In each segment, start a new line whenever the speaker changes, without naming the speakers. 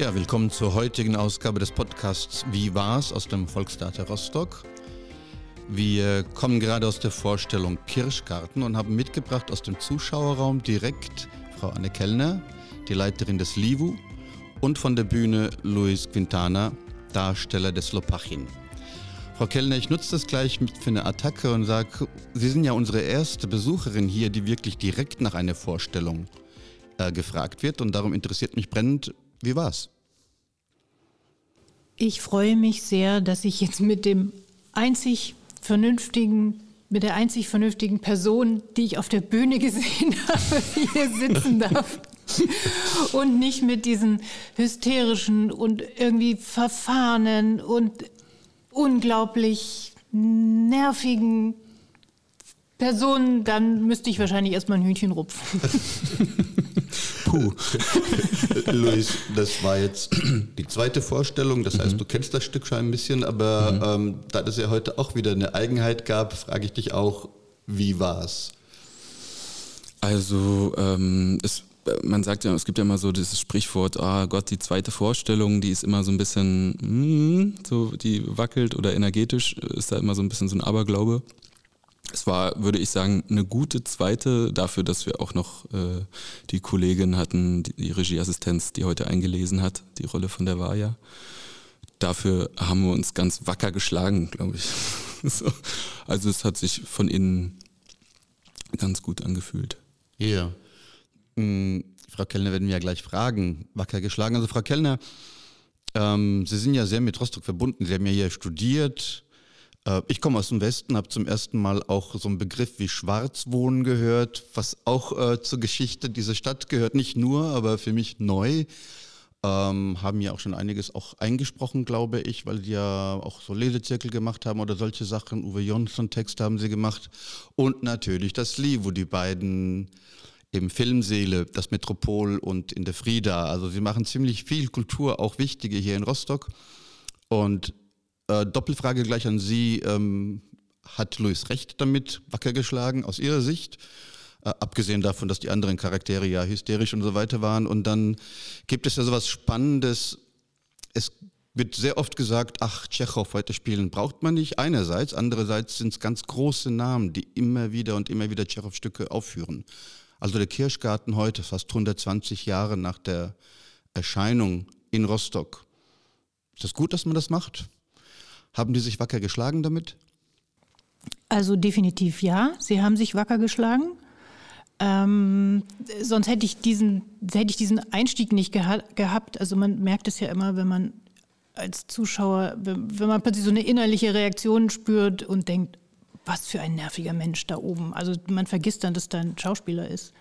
Ja, willkommen zur heutigen Ausgabe des Podcasts Wie war's aus dem Volkstheater Rostock. Wir kommen gerade aus der Vorstellung Kirschgarten und haben mitgebracht aus dem Zuschauerraum direkt Frau Anne Kellner, die Leiterin des LIVU, und von der Bühne Luis Quintana, Darsteller des Lopachin. Frau Kellner, ich nutze das gleich für eine Attacke und sage, Sie sind ja unsere erste Besucherin hier, die wirklich direkt nach einer Vorstellung äh, gefragt wird. Und darum interessiert mich brennend, wie war's?
Ich freue mich sehr, dass ich jetzt mit dem einzig vernünftigen, mit der einzig vernünftigen Person, die ich auf der Bühne gesehen habe, hier sitzen darf. und nicht mit diesen hysterischen und irgendwie verfahrenen und unglaublich nervigen Personen, dann müsste ich wahrscheinlich erstmal ein Hühnchen rupfen.
Puh. Luis, das war jetzt die zweite Vorstellung. Das heißt, mhm. du kennst das Stück schon ein bisschen, aber mhm. ähm, da das ja heute auch wieder eine Eigenheit gab, frage ich dich auch, wie war's?
Also ähm, es, man sagt ja, es gibt ja immer so dieses Sprichwort, ah Gott, die zweite Vorstellung, die ist immer so ein bisschen, mm, so die wackelt oder energetisch ist da immer so ein bisschen so ein Aberglaube es war, würde ich sagen, eine gute zweite dafür, dass wir auch noch äh, die Kollegin hatten, die, die, Regieassistenz, die heute eingelesen hat, die Rolle von der Vaja. Dafür haben wir uns ganz wacker geschlagen, glaube ich. so. Also es hat sich von innen ganz gut angefühlt.
Ja. Mhm, Frau Kellner werden wir ja gleich fragen, wacker geschlagen. Also Frau Kellner, ähm, Sie sind ja sehr mit Rostock verbunden. Sie haben ja hier studiert, ich komme aus dem Westen, habe zum ersten Mal auch so einen Begriff wie Schwarzwohnen gehört, was auch äh, zur Geschichte dieser Stadt gehört. Nicht nur, aber für mich neu. Ähm, haben ja auch schon einiges auch eingesprochen, glaube ich, weil die ja auch so Lesezirkel gemacht haben oder solche Sachen. Uwe Jonsson Text haben sie gemacht. Und natürlich das Lee, wo die beiden im Filmseele, das Metropol und in der Frieda. Also sie machen ziemlich viel Kultur, auch wichtige hier in Rostock. Und äh, Doppelfrage gleich an Sie. Ähm, hat Louis recht damit wacker geschlagen aus Ihrer Sicht? Äh, abgesehen davon, dass die anderen Charaktere ja hysterisch und so weiter waren. Und dann gibt es ja sowas Spannendes. Es wird sehr oft gesagt, ach, Tschechow heute spielen braucht man nicht. Einerseits, andererseits sind es ganz große Namen, die immer wieder und immer wieder Tschechow-Stücke aufführen. Also der Kirschgarten heute, fast 120 Jahre nach der Erscheinung in Rostock. Ist das gut, dass man das macht? Haben die sich wacker geschlagen damit?
Also definitiv ja, sie haben sich wacker geschlagen. Ähm, sonst hätte ich diesen, hätte ich diesen Einstieg nicht geha gehabt. Also man merkt es ja immer, wenn man als Zuschauer, wenn, wenn man plötzlich so eine innerliche Reaktion spürt und denkt, was für ein nerviger Mensch da oben. Also man vergisst dann, dass da ein Schauspieler ist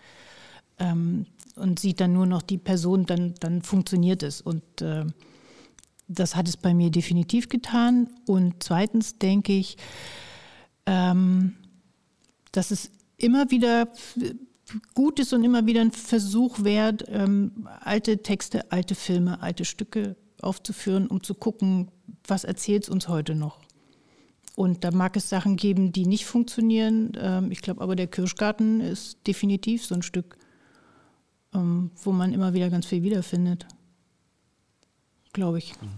ähm, und sieht dann nur noch die Person, dann, dann funktioniert es. Und äh, das hat es bei mir definitiv getan. Und zweitens denke ich, ähm, dass es immer wieder gut ist und immer wieder ein Versuch wert, ähm, alte Texte, alte Filme, alte Stücke aufzuführen, um zu gucken, was erzählt es uns heute noch. Und da mag es Sachen geben, die nicht funktionieren. Ähm, ich glaube aber, der Kirschgarten ist definitiv so ein Stück, ähm, wo man immer wieder ganz viel wiederfindet glaube ich. Mhm.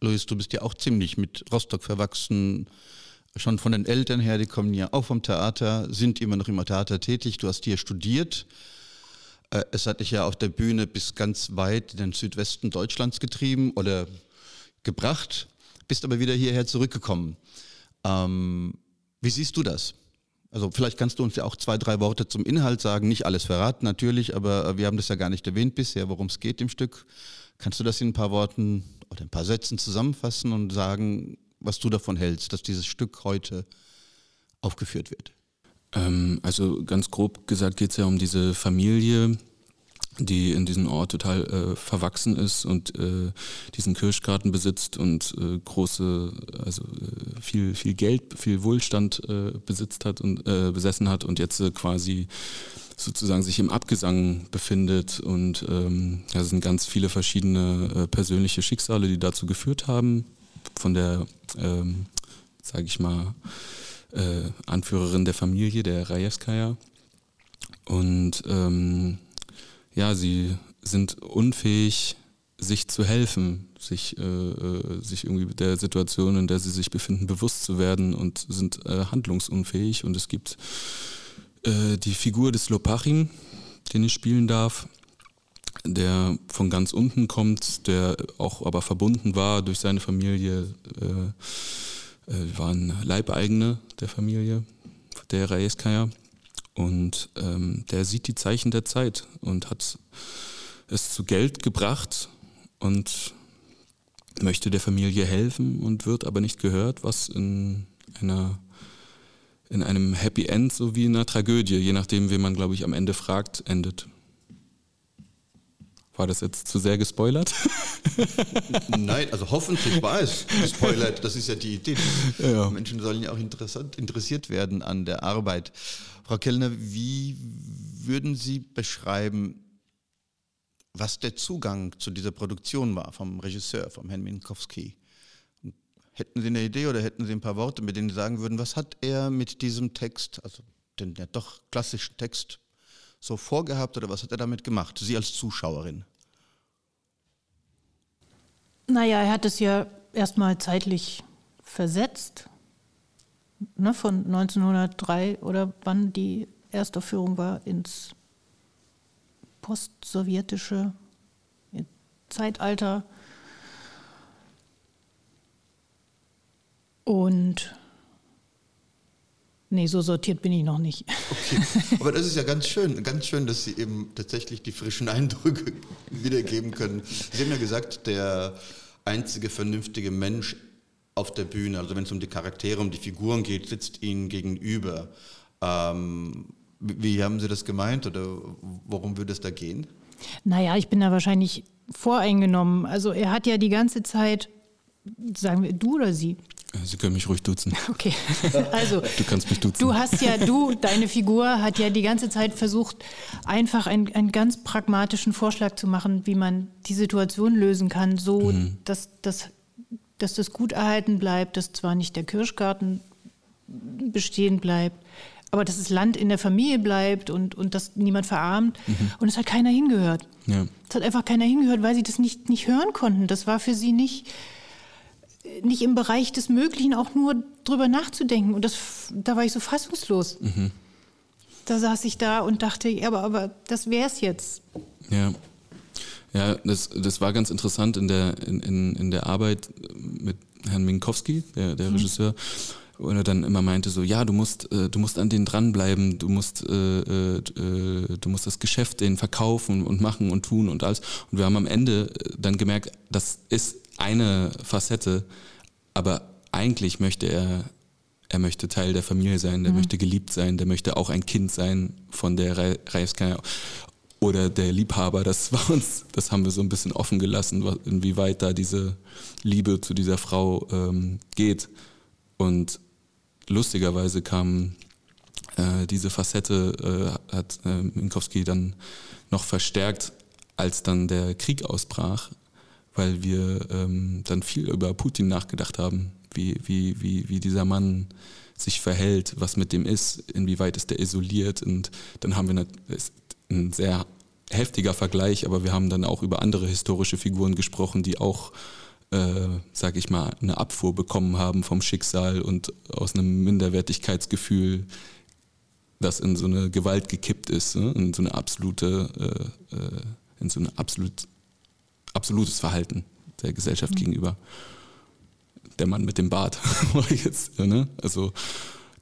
Luis, du bist ja auch ziemlich mit Rostock verwachsen. Schon von den Eltern her, die kommen ja auch vom Theater, sind immer noch im Theater tätig. Du hast hier studiert. Äh, es hat dich ja auf der Bühne bis ganz weit in den Südwesten Deutschlands getrieben oder gebracht, bist aber wieder hierher zurückgekommen. Ähm, wie siehst du das? Also vielleicht kannst du uns ja auch zwei, drei Worte zum Inhalt sagen. Nicht alles verraten natürlich, aber wir haben das ja gar nicht erwähnt bisher, worum es geht im Stück. Kannst du das in ein paar Worten oder ein paar Sätzen zusammenfassen und sagen, was du davon hältst, dass dieses Stück heute aufgeführt wird?
Ähm, also ganz grob gesagt geht es ja um diese Familie, die in diesem Ort total äh, verwachsen ist und äh, diesen Kirschgarten besitzt und äh, große, also äh, viel, viel Geld, viel Wohlstand äh, besitzt hat und äh, besessen hat und jetzt quasi sozusagen sich im Abgesang befindet und ähm, da sind ganz viele verschiedene persönliche Schicksale, die dazu geführt haben, von der, ähm, sage ich mal, Anführerin der Familie, der Rajewskaja und ähm, ja, sie sind unfähig, sich zu helfen, sich, äh, äh, sich irgendwie der Situation, in der sie sich befinden, bewusst zu werden und sind äh, handlungsunfähig. Und es gibt äh, die Figur des Lopachim, den ich spielen darf, der von ganz unten kommt, der auch aber verbunden war durch seine Familie, äh, äh, waren Leibeigene der Familie, der Raeskaya. Und ähm, der sieht die Zeichen der Zeit und hat es zu Geld gebracht und möchte der Familie helfen und wird aber nicht gehört, was in einer in einem Happy End sowie in einer Tragödie, je nachdem, wen man, glaube ich, am Ende fragt, endet. War das jetzt zu sehr gespoilert?
Nein, also hoffentlich war es gespoilert. Das ist ja die Idee. Ja. Menschen sollen ja auch interessant, interessiert werden an der Arbeit. Frau Kellner, wie würden Sie beschreiben, was der Zugang zu dieser Produktion war vom Regisseur, vom Herrn Minkowski? Hätten Sie eine Idee oder hätten Sie ein paar Worte, mit denen Sie sagen würden, was hat er mit diesem Text, also den ja doch klassischen Text so vorgehabt oder was hat er damit gemacht, Sie als Zuschauerin?
Naja, er hat es ja erstmal zeitlich versetzt, ne, von 1903 oder wann die Erstaufführung war, ins postsowjetische Zeitalter. Und Nee, so sortiert bin ich noch nicht.
Okay, aber das ist ja ganz schön, ganz schön, dass Sie eben tatsächlich die frischen Eindrücke wiedergeben können. Sie haben ja gesagt, der einzige vernünftige Mensch auf der Bühne, also wenn es um die Charaktere, um die Figuren geht, sitzt Ihnen gegenüber. Ähm, wie haben Sie das gemeint oder worum würde es da gehen?
Naja, ich bin da wahrscheinlich voreingenommen. Also er hat ja die ganze Zeit, sagen wir du oder sie?
Sie können mich ruhig duzen.
Okay. Also,
du kannst mich duzen.
Du hast ja, du, deine Figur hat ja die ganze Zeit versucht, einfach einen, einen ganz pragmatischen Vorschlag zu machen, wie man die Situation lösen kann, so mhm. dass, dass, dass das gut erhalten bleibt, dass zwar nicht der Kirschgarten bestehen bleibt, aber dass das Land in der Familie bleibt und, und dass niemand verarmt. Mhm. Und es hat keiner hingehört. Ja. Es hat einfach keiner hingehört, weil sie das nicht, nicht hören konnten. Das war für sie nicht nicht im Bereich des Möglichen auch nur drüber nachzudenken. Und das, da war ich so fassungslos. Mhm. Da saß ich da und dachte, ja, aber, aber das wäre es jetzt.
Ja. Ja, das, das war ganz interessant in der, in, in, in der Arbeit mit Herrn Minkowski, der, der mhm. Regisseur, wo er dann immer meinte so, ja, du musst, äh, du musst an denen dranbleiben, du musst, äh, äh, äh, du musst das Geschäft denen verkaufen und machen und tun und alles. Und wir haben am Ende dann gemerkt, das ist eine Facette, aber eigentlich möchte er, er möchte Teil der Familie sein, der mhm. möchte geliebt sein, der möchte auch ein Kind sein von der Reichskeier oder der Liebhaber. Das war uns, das haben wir so ein bisschen offen gelassen, inwieweit da diese Liebe zu dieser Frau ähm, geht. Und lustigerweise kam äh, diese Facette, äh, hat äh, Minkowski dann noch verstärkt, als dann der Krieg ausbrach weil wir ähm, dann viel über Putin nachgedacht haben, wie, wie, wie, wie dieser Mann sich verhält, was mit dem ist, inwieweit ist der isoliert. Und dann haben wir ein sehr heftiger Vergleich, aber wir haben dann auch über andere historische Figuren gesprochen, die auch, äh, sag ich mal, eine Abfuhr bekommen haben vom Schicksal und aus einem Minderwertigkeitsgefühl, das in so eine Gewalt gekippt ist, ne? in so eine absolute, äh, äh in so eine absolut absolutes Verhalten der Gesellschaft mhm. gegenüber. Der Mann mit dem Bart. jetzt, ne? Also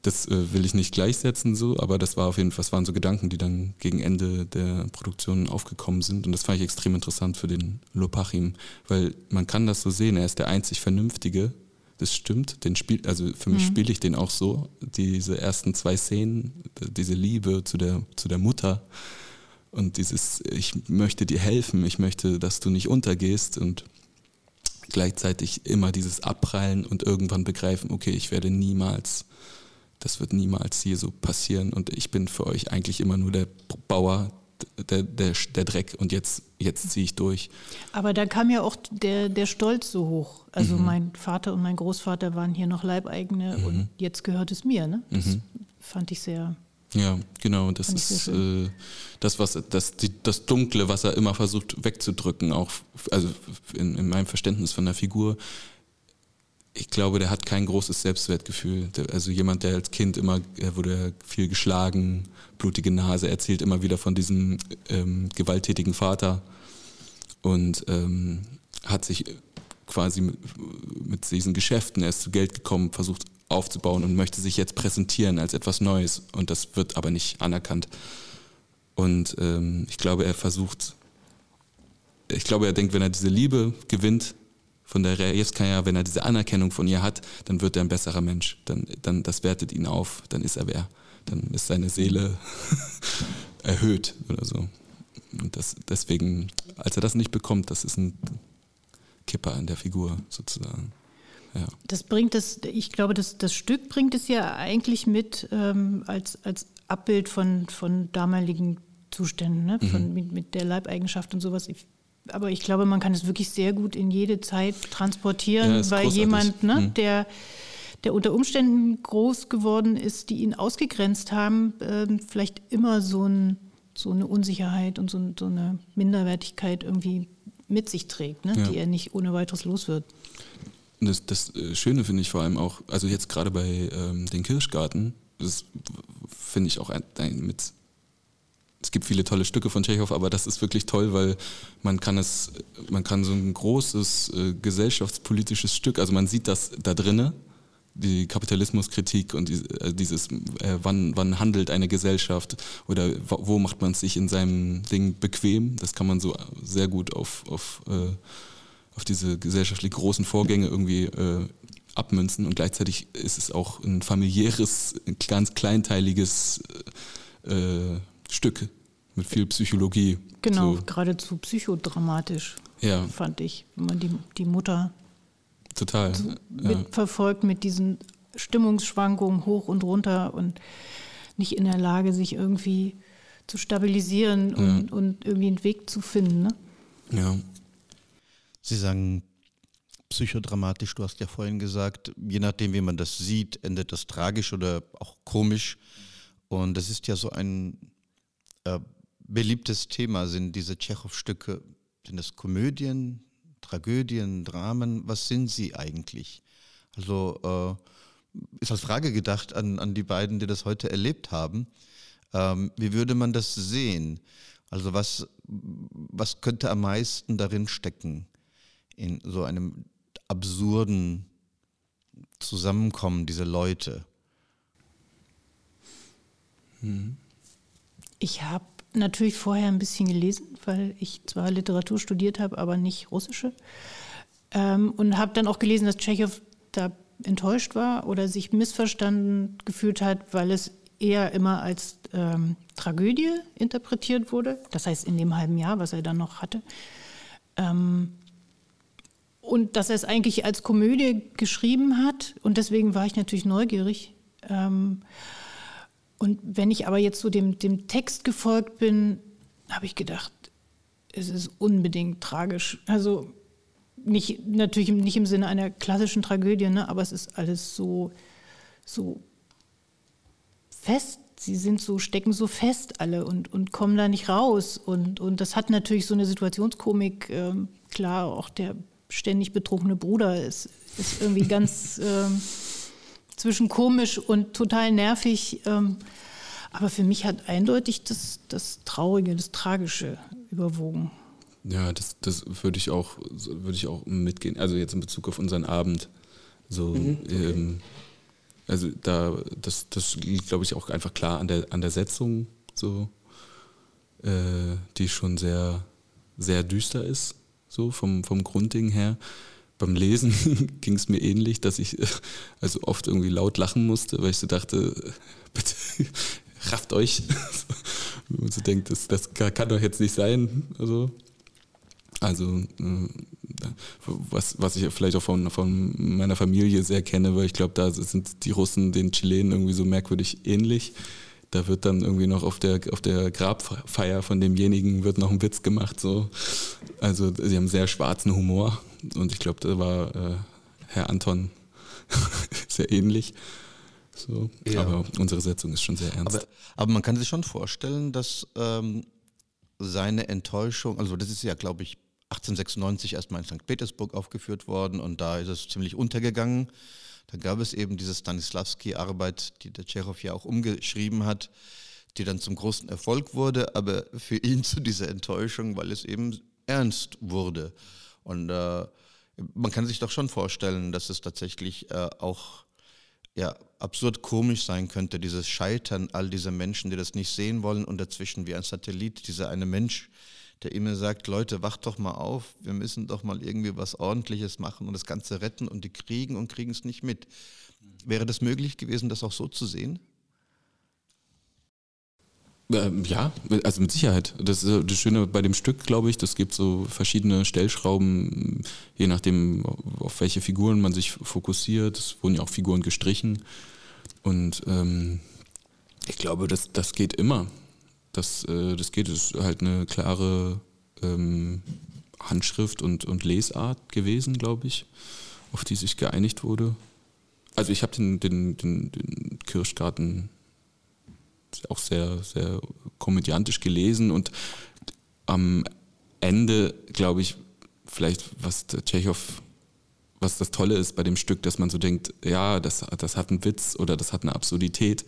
das äh, will ich nicht gleichsetzen, so, aber das war auf jeden Fall, das waren so Gedanken, die dann gegen Ende der Produktion aufgekommen sind. Und das fand ich extrem interessant für den Lopachim, weil man kann das so sehen, er ist der einzig Vernünftige. Das stimmt, den spiel, also für mich mhm. spiele ich den auch so. Diese ersten zwei Szenen, diese Liebe zu der, zu der Mutter, und dieses, ich möchte dir helfen, ich möchte, dass du nicht untergehst und gleichzeitig immer dieses Abprallen und irgendwann begreifen, okay, ich werde niemals, das wird niemals hier so passieren und ich bin für euch eigentlich immer nur der Bauer, der, der, der Dreck und jetzt, jetzt ziehe ich durch.
Aber da kam ja auch der, der Stolz so hoch. Also mhm. mein Vater und mein Großvater waren hier noch Leibeigene mhm. und jetzt gehört es mir. Ne? Das mhm. fand ich sehr
Ja, genau. Das ist äh, das, was das, die, das Dunkle, was er immer versucht wegzudrücken, auch also in, in meinem Verständnis von der Figur. Ich glaube, der hat kein großes Selbstwertgefühl. Also jemand, der als Kind immer, er wurde viel geschlagen, blutige Nase, erzählt immer wieder von diesem ähm, gewalttätigen Vater und ähm, hat sich quasi mit, mit diesen Geschäften, er ist zu Geld gekommen, versucht aufzubauen und möchte sich jetzt präsentieren als etwas Neues. Und das wird aber nicht anerkannt. Und ähm, ich glaube, er versucht, ich glaube, er denkt, wenn er diese Liebe gewinnt von der Rejewskaja, wenn er diese Anerkennung von ihr hat, dann wird er ein besserer Mensch. Dann, dann, das wertet ihn auf, dann ist er wer. Dann ist seine Seele erhöht oder so. Und das, deswegen, als er das nicht bekommt, das ist ein Kipper in der Figur sozusagen. Ja.
Das bringt es, ich glaube, das, das Stück bringt es ja eigentlich mit ähm, als, als Abbild von, von damaligen Zuständen, ne? von, mhm. mit, mit der Leibeigenschaft und sowas. Ich, aber ich glaube, man kann es wirklich sehr gut in jede Zeit transportieren, ja, weil großartig. jemand, ne, mhm. der, der unter Umständen groß geworden ist, die ihn ausgegrenzt haben, äh, vielleicht immer so, ein, so eine Unsicherheit und so, so eine Minderwertigkeit irgendwie mit sich trägt, ne? Ja. die er nicht ohne weiteres los wird.
Das, das äh, Schöne finde ich vor allem auch, also jetzt gerade bei ähm, den Kirschgarten, das finde ich auch ein, ein, mit. Es gibt viele tolle Stücke von Tschechow, aber das ist wirklich toll, weil man kann es, man kann so ein großes äh, gesellschaftspolitisches Stück, also man sieht das da drinnen, die Kapitalismuskritik und die, äh, dieses, äh, wann, wann handelt eine Gesellschaft oder wo macht man sich in seinem Ding bequem, das kann man so sehr gut auf, auf äh, auf diese gesellschaftlich großen Vorgänge irgendwie äh, abmünzen. Und gleichzeitig ist es auch ein familiäres, ganz kleinteiliges äh, Stück mit viel Psychologie.
Genau, so. geradezu psychodramatisch, ja. fand ich, wenn man die, die Mutter
total
so mitverfolgt mit diesen Stimmungsschwankungen hoch und runter und nicht in der Lage, sich irgendwie zu stabilisieren und, ja. und irgendwie einen Weg zu finden. Ne?
Ja,
Sie sagen psychodramatisch, du hast ja vorhin gesagt, je nachdem, wie man das sieht, endet das tragisch oder auch komisch. Und das ist ja so ein äh, beliebtes Thema, sind diese Tschechow-Stücke, sind das Komödien, Tragödien, Dramen, was sind sie eigentlich? Also äh, ist als Frage gedacht an, an die beiden, die das heute erlebt haben. Ähm, wie würde man das sehen? Also was, was könnte am meisten darin stecken? in so einem absurden Zusammenkommen dieser Leute.
Hm. Ich habe natürlich vorher ein bisschen gelesen, weil ich zwar Literatur studiert habe, aber nicht russische. Ähm, und habe dann auch gelesen, dass Tschechow da enttäuscht war oder sich missverstanden gefühlt hat, weil es eher immer als ähm, Tragödie interpretiert wurde. Das heißt, in dem halben Jahr, was er dann noch hatte. Ähm, und dass er es eigentlich als Komödie geschrieben hat. Und deswegen war ich natürlich neugierig. Ähm, und wenn ich aber jetzt so dem, dem Text gefolgt bin, habe ich gedacht, es ist unbedingt tragisch. Also nicht, natürlich nicht im Sinne einer klassischen Tragödie, ne, aber es ist alles so, so fest. Sie sind so, stecken so fest alle und, und kommen da nicht raus. Und, und das hat natürlich so eine Situationskomik, ähm, klar, auch der ständig betrunkene Bruder ist, ist irgendwie ganz ähm, zwischen komisch und total nervig. Ähm, aber für mich hat eindeutig das, das Traurige, das Tragische überwogen.
Ja, das, das würde ich auch, würde ich auch mitgehen. Also jetzt in Bezug auf unseren Abend. So, mhm, okay. ähm, also da, das, das liegt, glaube ich, auch einfach klar an der, an der Setzung, so, äh, die schon sehr, sehr düster ist so vom, vom Grundding her. Beim Lesen ging es mir ähnlich, dass ich also oft irgendwie laut lachen musste, weil ich so dachte, bitte rafft euch. Und so denkt, das, das kann doch jetzt nicht sein. Also, also äh, was, was ich vielleicht auch von, von meiner Familie sehr kenne, weil ich glaube, da sind die Russen den Chilenen irgendwie so merkwürdig ähnlich da wird dann irgendwie noch auf der, auf der Grabfeier von demjenigen wird noch ein Witz gemacht. So. Also sie haben sehr schwarzen Humor und ich glaube, da war äh, Herr Anton sehr ähnlich. So. Ja. Aber unsere Setzung ist schon sehr ernst.
Aber, aber man kann sich schon vorstellen, dass ähm, seine Enttäuschung, also das ist ja, glaube ich, 1896 erstmal in St. Petersburg aufgeführt worden und da ist es ziemlich untergegangen. Da gab es eben diese Stanislavski-Arbeit, die der Tschechow ja auch umgeschrieben hat, die dann zum großen Erfolg wurde, aber für ihn zu dieser Enttäuschung, weil es eben ernst wurde. Und äh, man kann sich doch schon vorstellen, dass es tatsächlich äh, auch ja, absurd komisch sein könnte, dieses Scheitern all dieser Menschen, die das nicht sehen wollen und dazwischen wie ein Satellit, dieser eine Mensch, der immer sagt, Leute, wacht doch mal auf, wir müssen doch mal irgendwie was Ordentliches machen und das Ganze retten und die kriegen und kriegen es nicht mit. Wäre das möglich gewesen, das auch so zu sehen?
Ähm, ja, also mit Sicherheit. Das ist das Schöne bei dem Stück, glaube ich. Das gibt so verschiedene Stellschrauben, je nachdem, auf welche Figuren man sich fokussiert. Es wurden ja auch Figuren gestrichen. Und ähm, ich glaube, das, das geht immer. Das, äh, das geht, das ist halt eine klare ähm, Handschrift und, und Lesart gewesen, glaube ich, auf die sich geeinigt wurde. Also ich habe den, den, den, den Kirschgarten auch sehr, sehr komödiantisch gelesen und am Ende, glaube ich, vielleicht, was der Tschechow, was das Tolle ist bei dem Stück, dass man so denkt, ja, das, das hat einen Witz oder das hat eine Absurdität.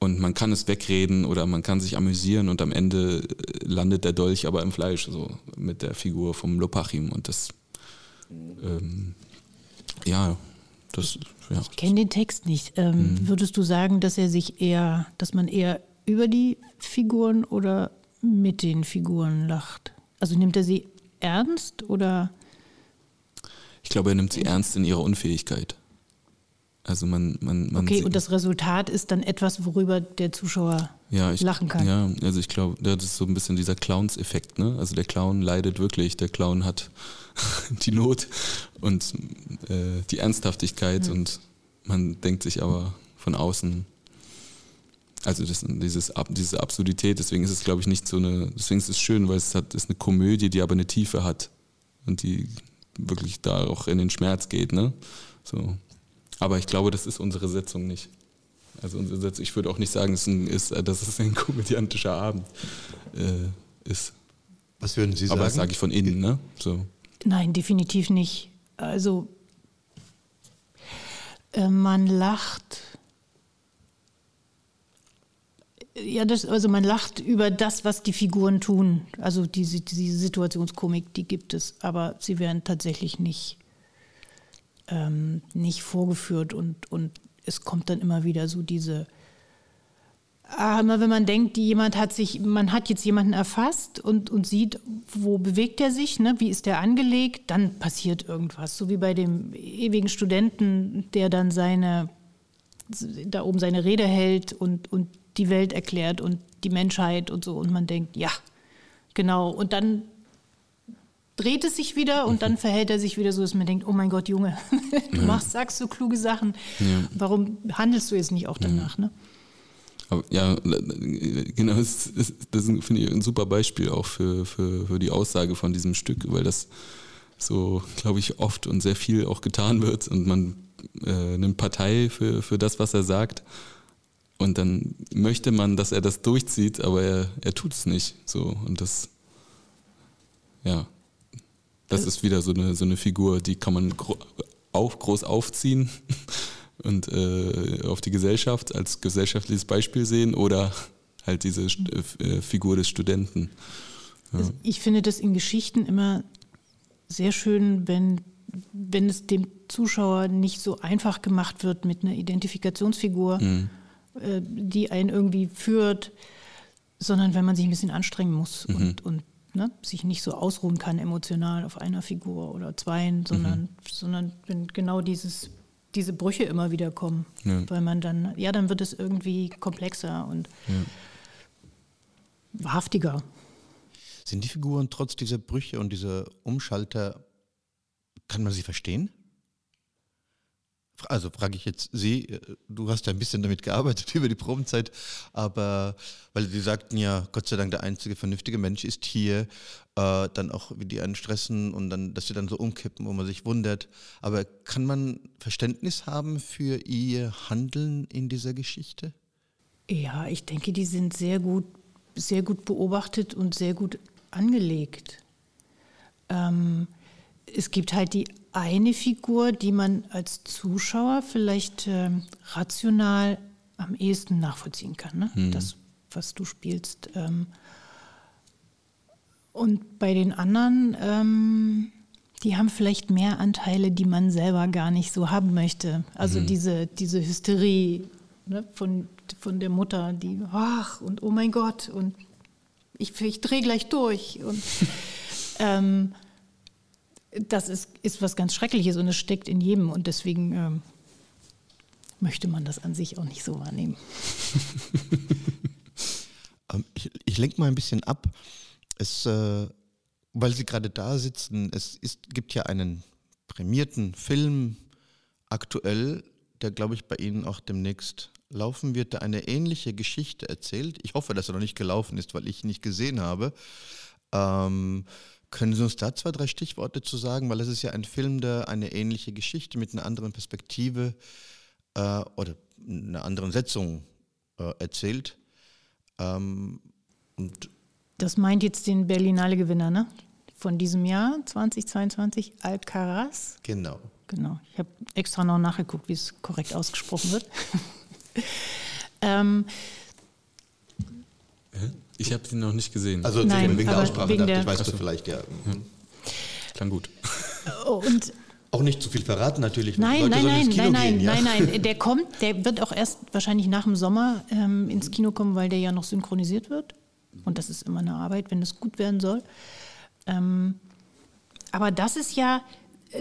Und man kann es wegreden oder man kann sich amüsieren und am Ende landet der Dolch aber im Fleisch, so mit der Figur vom Lopachim und das, ähm, ja, das, ja.
Ich kenne den Text nicht. Ähm, mhm. Würdest du sagen, dass er sich eher, dass man eher über die Figuren oder mit den Figuren lacht? Also nimmt er sie ernst oder?
Ich glaube, er nimmt sie ernst in ihrer Unfähigkeit. Also man, man, man
okay, und das Resultat ist dann etwas, worüber der Zuschauer ja, ich, lachen kann.
Ja, also ich glaube, das ist so ein bisschen dieser Clowns-Effekt. Ne? Also der Clown leidet wirklich, der Clown hat die Not und äh, die Ernsthaftigkeit mhm. und man denkt sich aber von außen, also das, dieses, diese Absurdität, deswegen ist es, glaube ich, nicht so eine, deswegen ist es schön, weil es hat, ist eine Komödie, die aber eine Tiefe hat und die wirklich da auch in den Schmerz geht. Ne? So. Aber ich glaube, das ist unsere Setzung nicht. Also unsere Setzung, ich würde auch nicht sagen, dass es ein, ist, dass es ein komödiantischer Abend äh, ist.
Was würden Sie sagen?
Aber das sage ich von innen, ne? So.
Nein, definitiv nicht. Also äh, man lacht. Ja, das, also man lacht über das, was die Figuren tun. Also diese, diese Situationskomik, die gibt es, aber sie werden tatsächlich nicht, ähm, nicht vorgeführt und, und es kommt dann immer wieder so diese immer wenn man denkt, jemand hat sich, man hat jetzt jemanden erfasst und, und sieht, wo bewegt er sich, ne? wie ist der angelegt, dann passiert irgendwas. So wie bei dem ewigen Studenten, der dann seine, da oben seine Rede hält und, und die Welt erklärt und die Menschheit und so. Und man denkt, ja, genau. Und dann dreht es sich wieder und dann verhält er sich wieder so, dass man denkt, oh mein Gott, Junge, du machst, sagst so kluge Sachen. Ja. Warum handelst du jetzt nicht auch danach? Ne?
Aber ja, genau, das, das finde ich ein super Beispiel auch für, für, für die Aussage von diesem Stück, weil das so, glaube ich, oft und sehr viel auch getan wird und man äh, nimmt Partei für, für das, was er sagt. Und dann möchte man, dass er das durchzieht, aber er, er tut es nicht. So. Und das, ja, das also ist wieder so eine, so eine Figur, die kann man gro auch groß aufziehen und äh, auf die Gesellschaft als gesellschaftliches Beispiel sehen oder halt diese äh, Figur des Studenten.
Ja. Also ich finde das in Geschichten immer sehr schön, wenn, wenn es dem Zuschauer nicht so einfach gemacht wird mit einer Identifikationsfigur, mhm. äh, die einen irgendwie führt, sondern wenn man sich ein bisschen anstrengen muss mhm. und, und ne, sich nicht so ausruhen kann emotional auf einer Figur oder zweien, sondern, mhm. sondern wenn genau dieses diese Brüche immer wieder kommen. Ja. Weil man dann, ja, dann wird es irgendwie komplexer und ja. wahrhaftiger.
Sind die Figuren trotz dieser Brüche und dieser Umschalter, kann man sie verstehen? Also frage ich jetzt Sie, äh, du hast ja ein bisschen damit gearbeitet über die Probenzeit, aber weil Sie sagten ja, Gott sei Dank der einzige vernünftige Mensch ist hier, äh, dann auch wie die einen stressen und dann, dass sie dann so umkippen, wo man sich wundert. Aber kann man Verständnis haben für Ihr Handeln in dieser Geschichte?
Ja, ich denke, die sind sehr gut, sehr gut beobachtet und sehr gut angelegt. Ähm, es gibt halt die eine Figur, die man als Zuschauer vielleicht äh, rational am ehesten nachvollziehen kann. Ne? Mhm. Das, was du spielst. Ähm, und bei den anderen, ähm, die haben vielleicht mehr Anteile, die man selber gar nicht so haben möchte. Also mhm. diese, diese Hysterie ne, von, von der Mutter, die, ach, und oh mein Gott, und ich, ich drehe gleich durch. Und ähm, das ist, ist was ganz Schreckliches und es steckt in jedem und deswegen ähm, möchte man das an sich auch nicht so wahrnehmen.
Ähm, ich, ich lenke mal ein bisschen ab. Es, äh, weil Sie gerade da sitzen, es ist, gibt ja einen prämierten Film aktuell, der, glaube ich, bei Ihnen auch demnächst laufen wird, der eine ähnliche Geschichte erzählt. Ich hoffe, dass er noch nicht gelaufen ist, weil ich ihn nicht gesehen habe. Ähm, können Sie uns da zwei, drei Stichworte zu sagen? Weil es ist ja ein Film, der eine ähnliche Geschichte mit einer anderen Perspektive äh, oder einer anderen Setzung äh, erzählt. Ähm,
und das meint jetzt den Berlinale-Gewinner, ne? Von diesem Jahr 2022, Alcaraz.
Genau.
Genau. Ich habe extra noch nachgeguckt, wie es korrekt ausgesprochen wird. ähm,
ich habe sie noch nicht gesehen.
Also Nein, wegen der Aussprache wegen dachte ich, weißt du vielleicht, ja.
Mhm. Klang gut.
Und
auch nicht zu viel verraten natürlich.
Nein, nein, nein, nein, nein, ja? nein, nein. Der kommt, der wird auch erst wahrscheinlich nach dem Sommer ähm, ins Kino kommen, weil der ja noch synchronisiert wird. Und das ist immer eine Arbeit, wenn das gut werden soll. Ähm, aber das ist ja,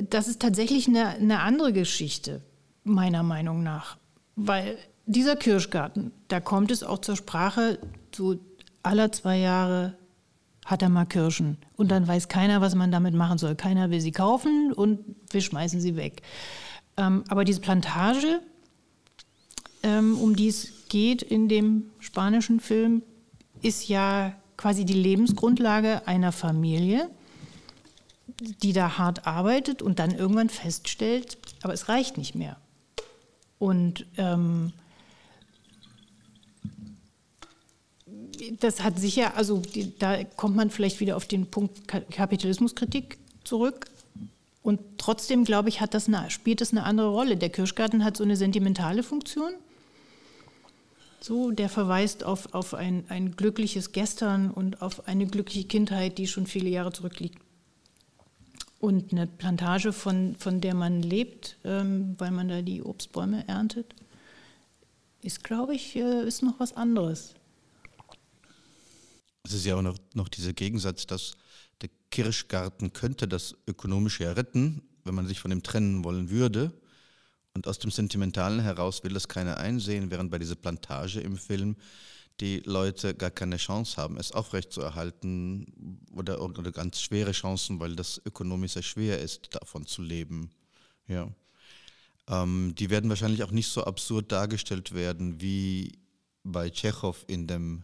das ist tatsächlich eine, eine andere Geschichte, meiner Meinung nach. Weil dieser Kirschgarten, da kommt es auch zur Sprache, so aller zwei Jahre hat er mal Kirschen. Und dann weiß keiner, was man damit machen soll. Keiner will sie kaufen und wir schmeißen sie weg. Ähm, aber diese Plantage, ähm, um die es geht in dem spanischen Film, ist ja quasi die Lebensgrundlage einer Familie, die da hart arbeitet und dann irgendwann feststellt, aber es reicht nicht mehr. Und ähm, das hat sicher, also da kommt man vielleicht wieder auf den Punkt Kapitalismuskritik zurück. Und trotzdem, glaube ich, hat das eine, spielt das eine andere Rolle. Der Kirschgarten hat so eine sentimentale Funktion. So, der verweist auf, auf ein, ein glückliches Gestern und auf eine glückliche Kindheit, die schon viele Jahre zurückliegt. Und eine Plantage, von, von der man lebt, ähm, weil man da die Obstbäume erntet, ist, glaube ich, äh, ist noch was anderes.
Es ist ja auch noch, noch dieser Gegensatz, dass der Kirschgarten könnte das Ökonomische ja retten, wenn man sich von ihm trennen wollen würde. Und aus dem Sentimentalen heraus will das keiner einsehen, während bei dieser Plantage im Film die Leute gar keine Chance haben, es aufrechtzuerhalten oder, oder ganz schwere Chancen, weil das ökonomisch sehr schwer ist, davon zu leben. Ja. Ähm, die werden wahrscheinlich auch nicht so absurd dargestellt werden wie bei Tschechow in dem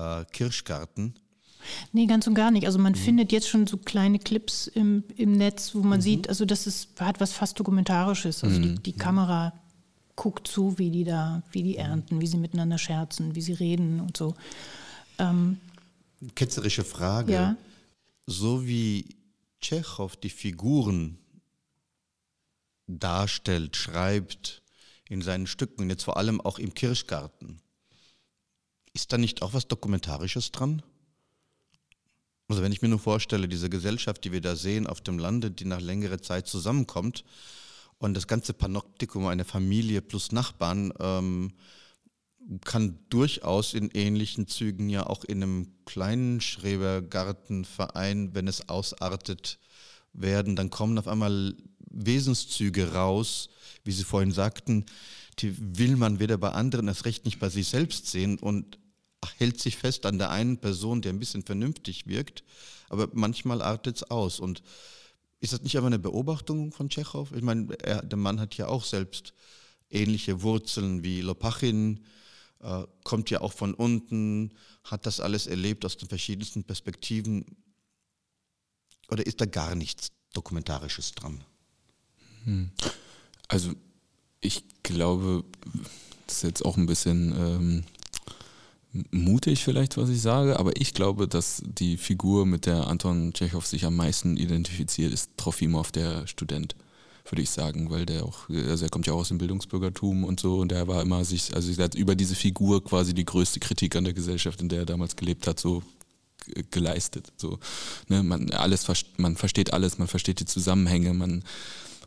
äh, Kirschgarten.
Nee, ganz und gar nicht. Also man mhm. findet jetzt schon so kleine Clips im, im Netz, wo man mhm. sieht, also das ist, hat was fast Dokumentarisches. Also mhm. die, die Kamera guckt zu, wie die da, wie die ernten, wie sie miteinander scherzen, wie sie reden und so. Ähm,
Ketzerische Frage. Ja. So wie Tschechow die Figuren darstellt, schreibt in seinen Stücken, jetzt vor allem auch im Kirschgarten, ist da nicht auch was Dokumentarisches dran? Also wenn ich mir nur vorstelle, diese Gesellschaft, die wir da sehen auf dem Lande, die nach längerer Zeit zusammenkommt und das ganze Panoptikum einer Familie plus Nachbarn ähm, kann durchaus in ähnlichen Zügen ja auch in einem kleinen Schrebergartenverein, wenn es ausartet, werden, dann kommen auf einmal Wesenszüge raus, wie Sie vorhin sagten, die will man weder bei anderen, erst recht nicht bei sich selbst sehen und hält sich fest an der einen Person, die ein bisschen vernünftig wirkt, aber manchmal artet es aus. Und ist das nicht einfach eine Beobachtung von Tschechow? Ich meine, er, der Mann hat ja auch selbst ähnliche Wurzeln wie Lopachin, äh, kommt ja auch von unten, hat das alles erlebt aus den verschiedensten Perspektiven. Oder ist da gar nichts Dokumentarisches dran?
Hm. Also ich glaube, das ist jetzt auch ein bisschen ähm, mutig vielleicht, was ich sage, aber ich glaube, dass die Figur, mit der Anton Tschechow sich am meisten identifiziert, ist Trofimov, der Student, würde ich sagen, weil der auch, also er kommt ja auch aus dem Bildungsbürgertum und so und der war immer sich, also er hat über diese Figur quasi die größte Kritik an der Gesellschaft, in der er damals gelebt hat, so geleistet. So, ne, man, alles, man versteht alles, man versteht die Zusammenhänge, man,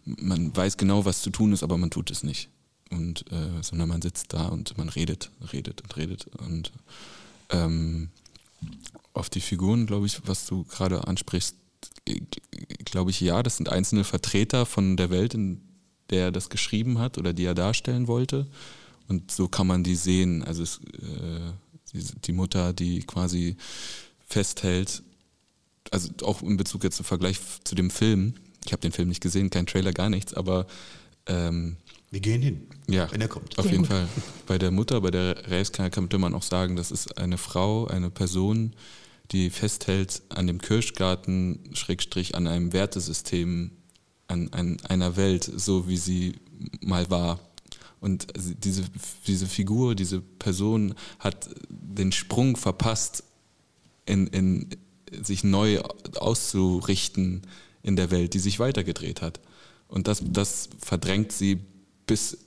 man weiß genau, was zu tun ist, aber man tut es nicht und äh, sondern man sitzt da und man redet, redet und redet und ähm, auf die Figuren, glaube ich, was du gerade ansprichst, glaube ich, ja, das sind einzelne Vertreter von der Welt, in der er das geschrieben hat oder die er darstellen wollte. Und so kann man die sehen. Also es, äh, die Mutter, die quasi festhält, also auch in Bezug jetzt im Vergleich zu dem Film. Ich habe den Film nicht gesehen, kein Trailer, gar nichts, aber ähm,
wir gehen hin,
ja, wenn er kommt. Auf Sehr jeden gut. Fall. Bei der Mutter, bei der Reiska könnte man auch sagen, das ist eine Frau, eine Person, die festhält an dem Kirschgarten, Schrägstrich an einem Wertesystem, an, an einer Welt, so wie sie mal war. Und diese, diese Figur, diese Person hat den Sprung verpasst, in, in sich neu auszurichten in der Welt, die sich weitergedreht hat. Und das, das verdrängt sie bis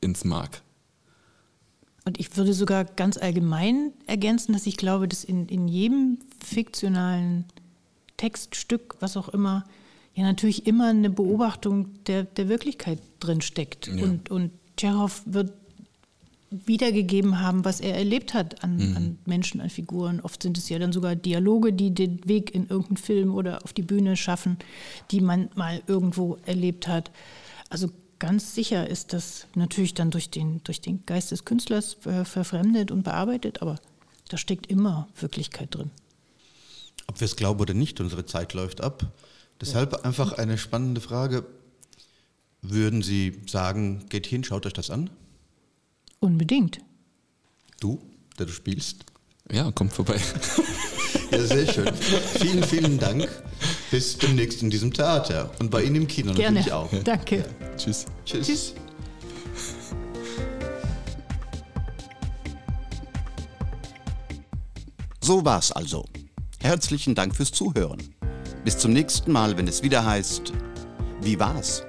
ins Mark.
Und ich würde sogar ganz allgemein ergänzen, dass ich glaube, dass in, in jedem fiktionalen Textstück, was auch immer, ja natürlich immer eine Beobachtung der, der Wirklichkeit drin steckt. Ja. Und, und Tschechow wird wiedergegeben haben, was er erlebt hat an, mhm. an, Menschen, an Figuren. Oft sind es ja dann sogar Dialoge, die den Weg in irgendeinen Film oder auf die Bühne schaffen, die man mal irgendwo erlebt hat. Also ganz sicher ist das natürlich dann durch den, durch den Geist des Künstlers äh, verfremdet und bearbeitet, aber da steckt immer Wirklichkeit drin.
Ob wir es glauben oder nicht, unsere Zeit läuft ab. Deshalb ja. einfach eine spannende Frage. Würden Sie sagen, geht hin, schaut euch das an?
Unbedingt.
Du, der du spielst?
Ja, kommt vorbei.
ja, sehr schön. vielen, vielen Dank. Bis demnächst in diesem Theater und bei Ihnen im Kino
Gerne.
natürlich auch.
Danke. Ja.
Tschüss.
Tschüss. Tschüss. So war's also. Herzlichen Dank fürs Zuhören. Bis zum nächsten Mal, wenn es wieder heißt, wie war's?